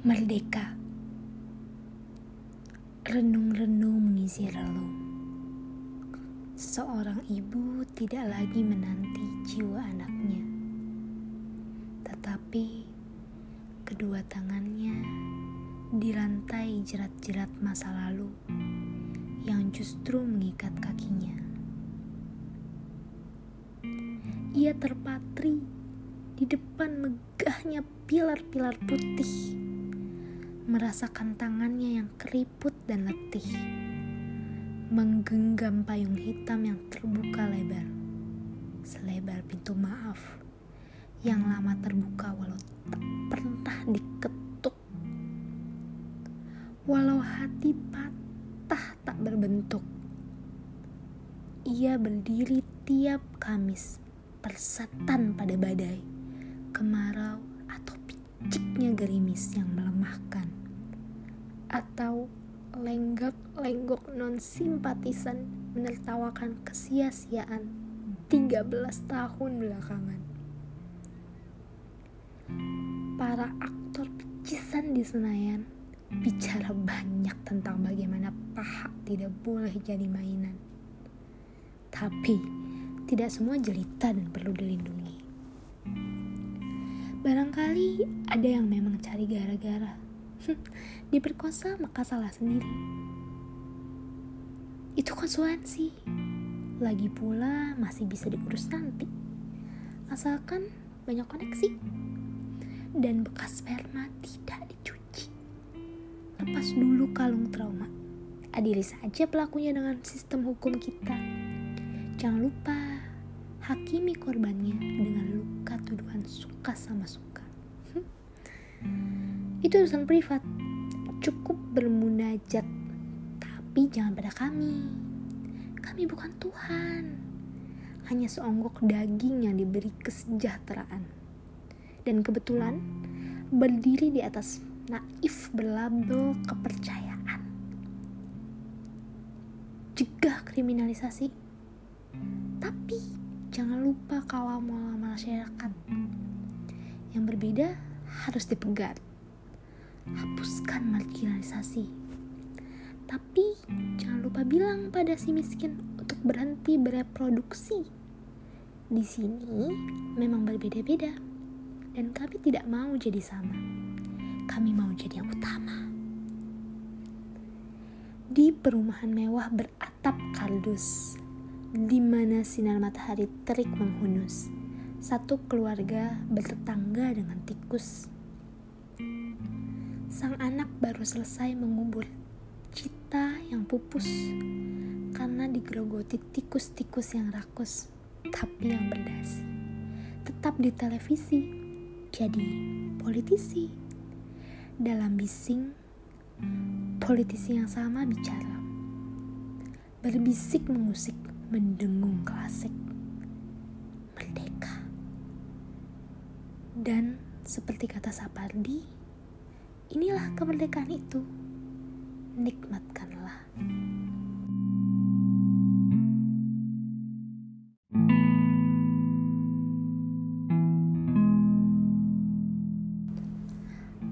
Merdeka. Renung-renung mengisi relung. Seorang ibu tidak lagi menanti jiwa anaknya. Tetapi kedua tangannya dirantai jerat-jerat masa lalu Yang justru mengikat kakinya. Ia terpatri di depan megahnya pilar-pilar putih merasakan tangannya yang keriput dan letih, menggenggam payung hitam yang terbuka lebar, selebar pintu maaf yang lama terbuka walau tak pernah diketuk, walau hati patah tak berbentuk. Ia berdiri tiap Kamis, persatan pada badai, kemarau atau piciknya gerimis yang melemahkan atau lenggak-lenggok non simpatisan menertawakan kesia-siaan 13 tahun belakangan. Para aktor pecisan di Senayan bicara banyak tentang bagaimana paha tidak boleh jadi mainan. Tapi tidak semua jelita dan perlu dilindungi. Barangkali ada yang memang cari gara-gara diperkosa maka salah sendiri. Itu konsekuensi. Lagi pula masih bisa diurus nanti. Asalkan banyak koneksi. Dan bekas sperma tidak dicuci. Lepas dulu kalung trauma. Adili saja pelakunya dengan sistem hukum kita. Jangan lupa hakimi korbannya dengan luka tuduhan suka sama suka. Itu urusan privat. Cukup bermunajat. Tapi jangan pada kami. Kami bukan Tuhan. Hanya seonggok daging yang diberi kesejahteraan. Dan kebetulan berdiri di atas naif berlabel kepercayaan. Cegah kriminalisasi. Tapi jangan lupa kawal masyarakat. Yang berbeda harus dipegat hapuskan marginalisasi. Tapi jangan lupa bilang pada si miskin untuk berhenti bereproduksi. Di sini memang berbeda-beda dan kami tidak mau jadi sama. Kami mau jadi yang utama. Di perumahan mewah beratap kardus, di mana sinar matahari terik menghunus, satu keluarga bertetangga dengan tikus sang anak baru selesai mengubur cita yang pupus karena digerogoti tikus-tikus yang rakus tapi yang berdasi tetap di televisi jadi politisi. Dalam bising politisi yang sama bicara. Berbisik mengusik mendengung klasik. Merdeka. Dan seperti kata Sapardi Inilah kemerdekaan itu. Nikmatkanlah.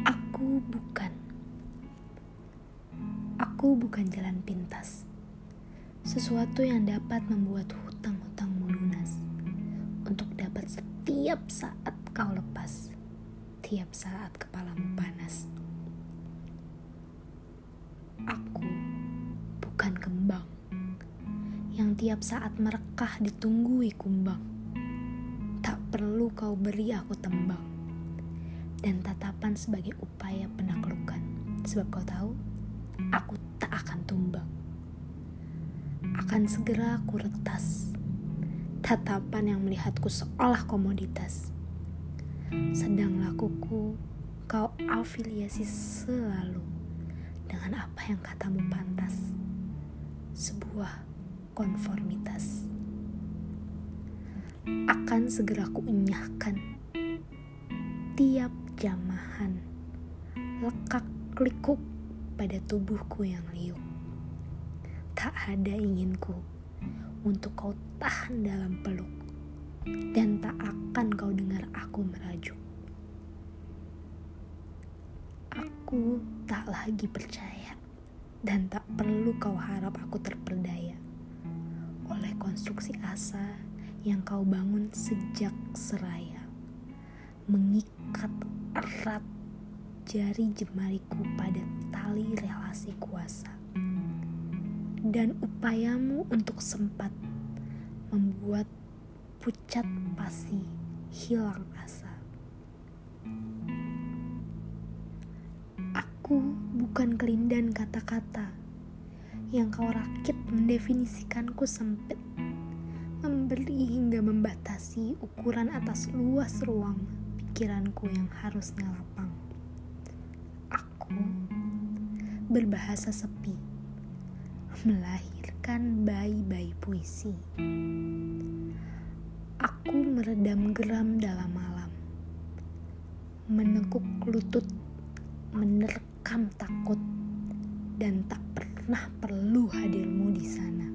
Aku bukan. Aku bukan jalan pintas. Sesuatu yang dapat membuat hutang-hutangmu lunas. Untuk dapat setiap saat kau lepas. Tiap saat kepalamu tiap saat merekah ditunggui kumbang. Tak perlu kau beri aku tembang dan tatapan sebagai upaya penaklukan. Sebab kau tahu, aku tak akan tumbang. Akan segera aku retas. Tatapan yang melihatku seolah komoditas. Sedang lakuku kau afiliasi selalu dengan apa yang katamu pantas. Sebuah konformitas. Akan segera kuenyahkan tiap jamahan lekak klikuk pada tubuhku yang liuk. Tak ada inginku untuk kau tahan dalam peluk dan tak akan kau dengar aku merajuk. Aku tak lagi percaya dan tak perlu kau harap aku terperdaya oleh konstruksi asa yang kau bangun sejak seraya. Mengikat erat jari jemariku pada tali relasi kuasa. Dan upayamu untuk sempat membuat pucat pasti hilang asa. Aku bukan kelindan kata-kata yang kau rakit mendefinisikanku sempit, memberi hingga membatasi ukuran atas luas ruang pikiranku yang harusnya lapang. Aku berbahasa sepi, melahirkan bayi-bayi puisi. Aku meredam geram dalam malam, menekuk lutut, menerkam takut, dan tak pernah perlu hadirmu di sana.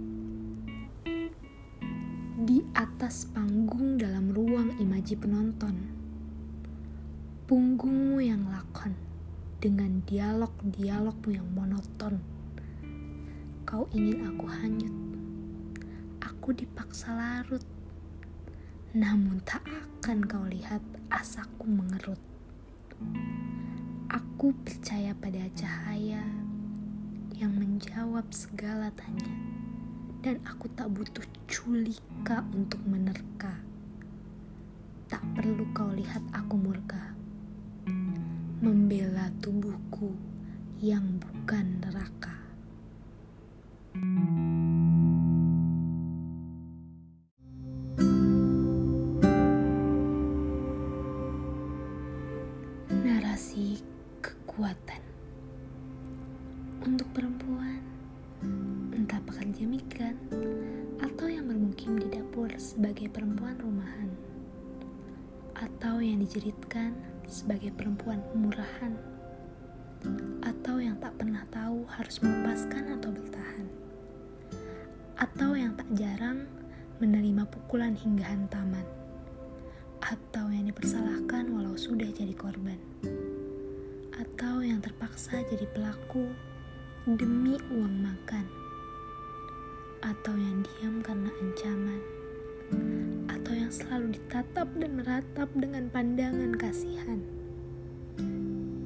Di atas panggung dalam ruang imaji penonton, punggungmu yang lakon dengan dialog-dialogmu yang monoton. Kau ingin aku hanyut, aku dipaksa larut, namun tak akan kau lihat asaku mengerut. Aku percaya pada cahaya yang menjawab segala tanya, dan aku tak butuh culika untuk menerka. Tak perlu kau lihat aku murka, membela tubuhku yang bukan neraka. Sebagai perempuan rumahan, atau yang dijeritkan sebagai perempuan murahan, atau yang tak pernah tahu harus melepaskan atau bertahan, atau yang tak jarang menerima pukulan hingga hantaman atau yang dipersalahkan walau sudah jadi korban, atau yang terpaksa jadi pelaku demi uang makan, atau yang diam karena ancaman, selalu ditatap dan meratap dengan pandangan kasihan.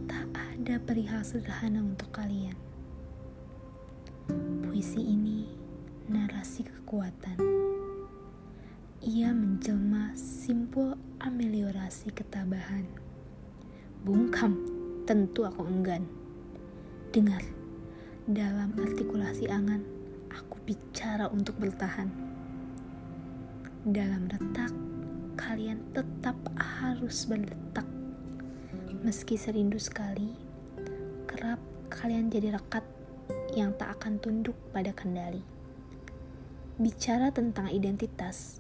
Tak ada perihal sederhana untuk kalian. Puisi ini narasi kekuatan ia menjelma simpul ameliorasi ketabahan. Bungkam, tentu aku enggan. Dengar, dalam artikulasi angan, aku bicara untuk bertahan. Dalam retak, kalian tetap harus berdetak. Meski serindu sekali, kerap kalian jadi rekat yang tak akan tunduk pada kendali. Bicara tentang identitas,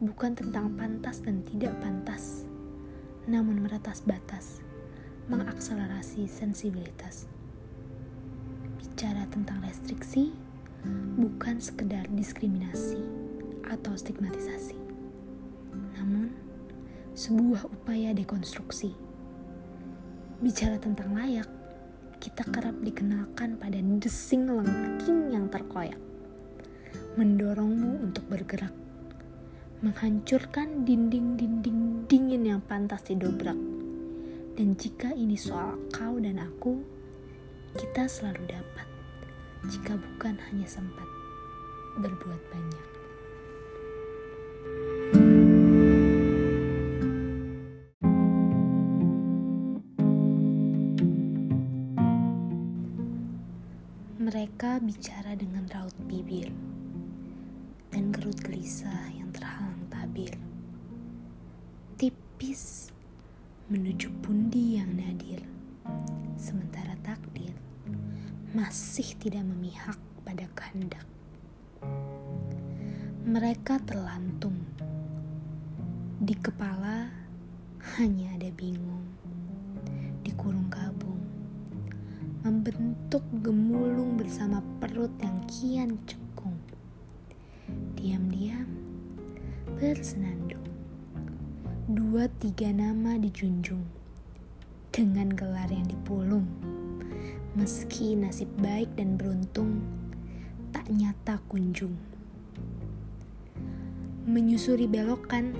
bukan tentang pantas dan tidak pantas, namun meretas batas, mengakselerasi sensibilitas. Bicara tentang restriksi, bukan sekedar diskriminasi atau stigmatisasi, namun sebuah upaya dekonstruksi. Bicara tentang layak, kita kerap dikenalkan pada desing lengking yang terkoyak, mendorongmu untuk bergerak menghancurkan dinding-dinding dingin yang pantas didobrak. Dan jika ini soal kau dan aku, kita selalu dapat, jika bukan hanya sempat, berbuat banyak. Bicara dengan raut bibir dan gerut gelisah yang terhalang tabir. Tipis menuju pundi yang nadir. Sementara takdir masih tidak memihak pada kehendak. Mereka terlantung. Di kepala hanya ada bingung. Dikurung kabung. Membentuk gemulung bersama perut yang kian cekung diam-diam bersenandung. Dua tiga nama dijunjung dengan gelar yang dipulung. meski nasib baik dan beruntung tak nyata kunjung. Menyusuri belokan,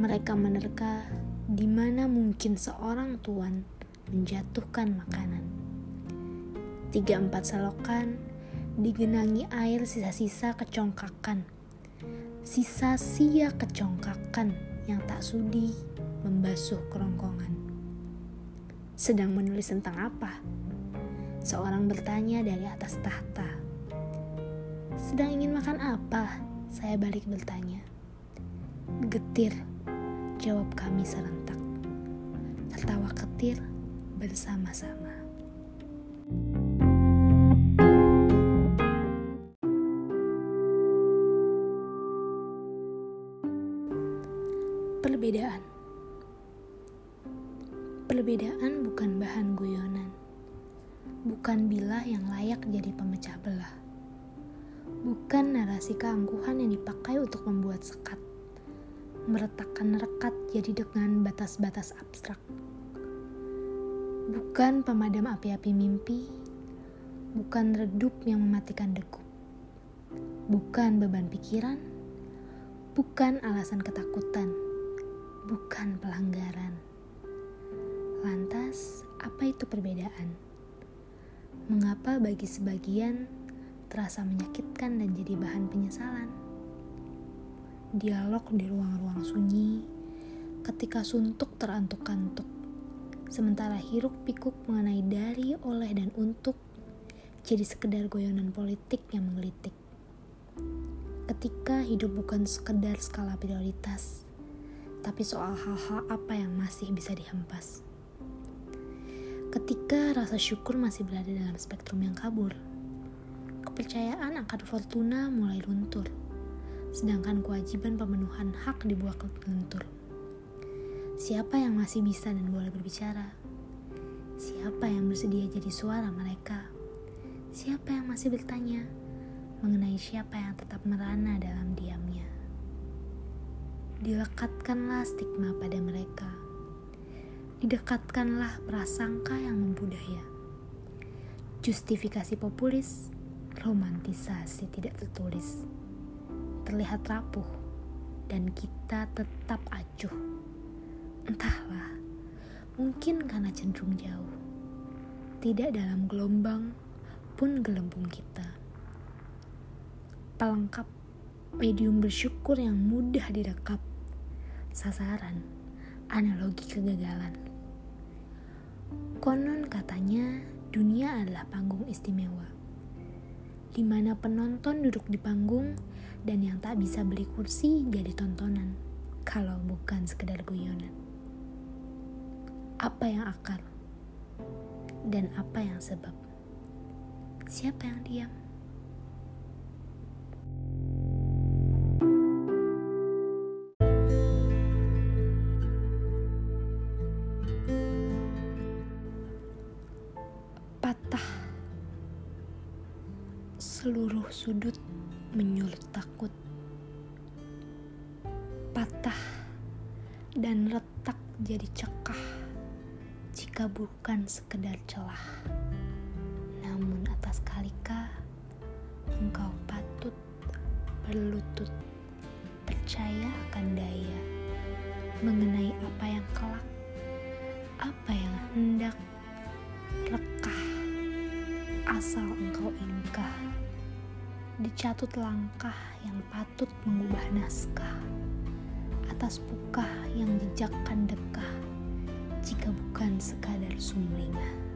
mereka menerka di mana mungkin seorang tuan menjatuhkan makanan. Tiga empat selokan digenangi air sisa-sisa kecongkakan. Sisa sia kecongkakan yang tak sudi membasuh kerongkongan. Sedang menulis tentang apa? Seorang bertanya dari atas tahta. Sedang ingin makan apa? Saya balik bertanya. Getir, jawab kami serentak. Tertawa ketir bersama-sama. Perbedaan Perbedaan bukan bahan guyonan bukan bilah yang layak jadi pemecah belah. Bukan narasi keangkuhan yang dipakai untuk membuat sekat, meretakkan rekat jadi dengan batas-batas abstrak. Bukan pemadam api-api mimpi, bukan redup yang mematikan degup. Bukan beban pikiran, bukan alasan ketakutan, bukan pelanggaran. Lantas, apa itu perbedaan? Mengapa bagi sebagian terasa menyakitkan dan jadi bahan penyesalan? Dialog di ruang-ruang sunyi ketika suntuk terantuk-kantuk, sementara hiruk pikuk mengenai dari, oleh, dan untuk jadi sekedar goyonan politik yang menggelitik. Ketika hidup bukan sekedar skala prioritas, tapi soal hal-hal apa yang masih bisa dihempas ketika rasa syukur masih berada dalam spektrum yang kabur. Kepercayaan akan fortuna mulai luntur, sedangkan kewajiban pemenuhan hak dibuat lentur. Siapa yang masih bisa dan boleh berbicara? Siapa yang bersedia jadi suara mereka? Siapa yang masih bertanya mengenai siapa yang tetap merana dalam diamnya? Dilekatkanlah stigma pada mereka didekatkanlah prasangka yang membudaya. Justifikasi populis, romantisasi tidak tertulis. Terlihat rapuh dan kita tetap acuh. Entahlah, mungkin karena cenderung jauh. Tidak dalam gelombang pun gelembung kita. Pelengkap medium bersyukur yang mudah direkap. Sasaran analogi kegagalan. Konon katanya dunia adalah panggung istimewa, di mana penonton duduk di panggung dan yang tak bisa beli kursi jadi tontonan, kalau bukan sekedar guyonan. Apa yang akar? Dan apa yang sebab? Siapa yang diam? Seluruh sudut menyulut takut. Patah dan retak jadi cekah jika bukan sekedar celah. Namun atas kalika engkau patut berlutut percaya akan daya mengenai apa yang kelak, apa yang hendak rekah asal engkau ingkah dicatut langkah yang patut mengubah naskah atas pukah yang jejakkan dekah jika bukan sekadar sumringah.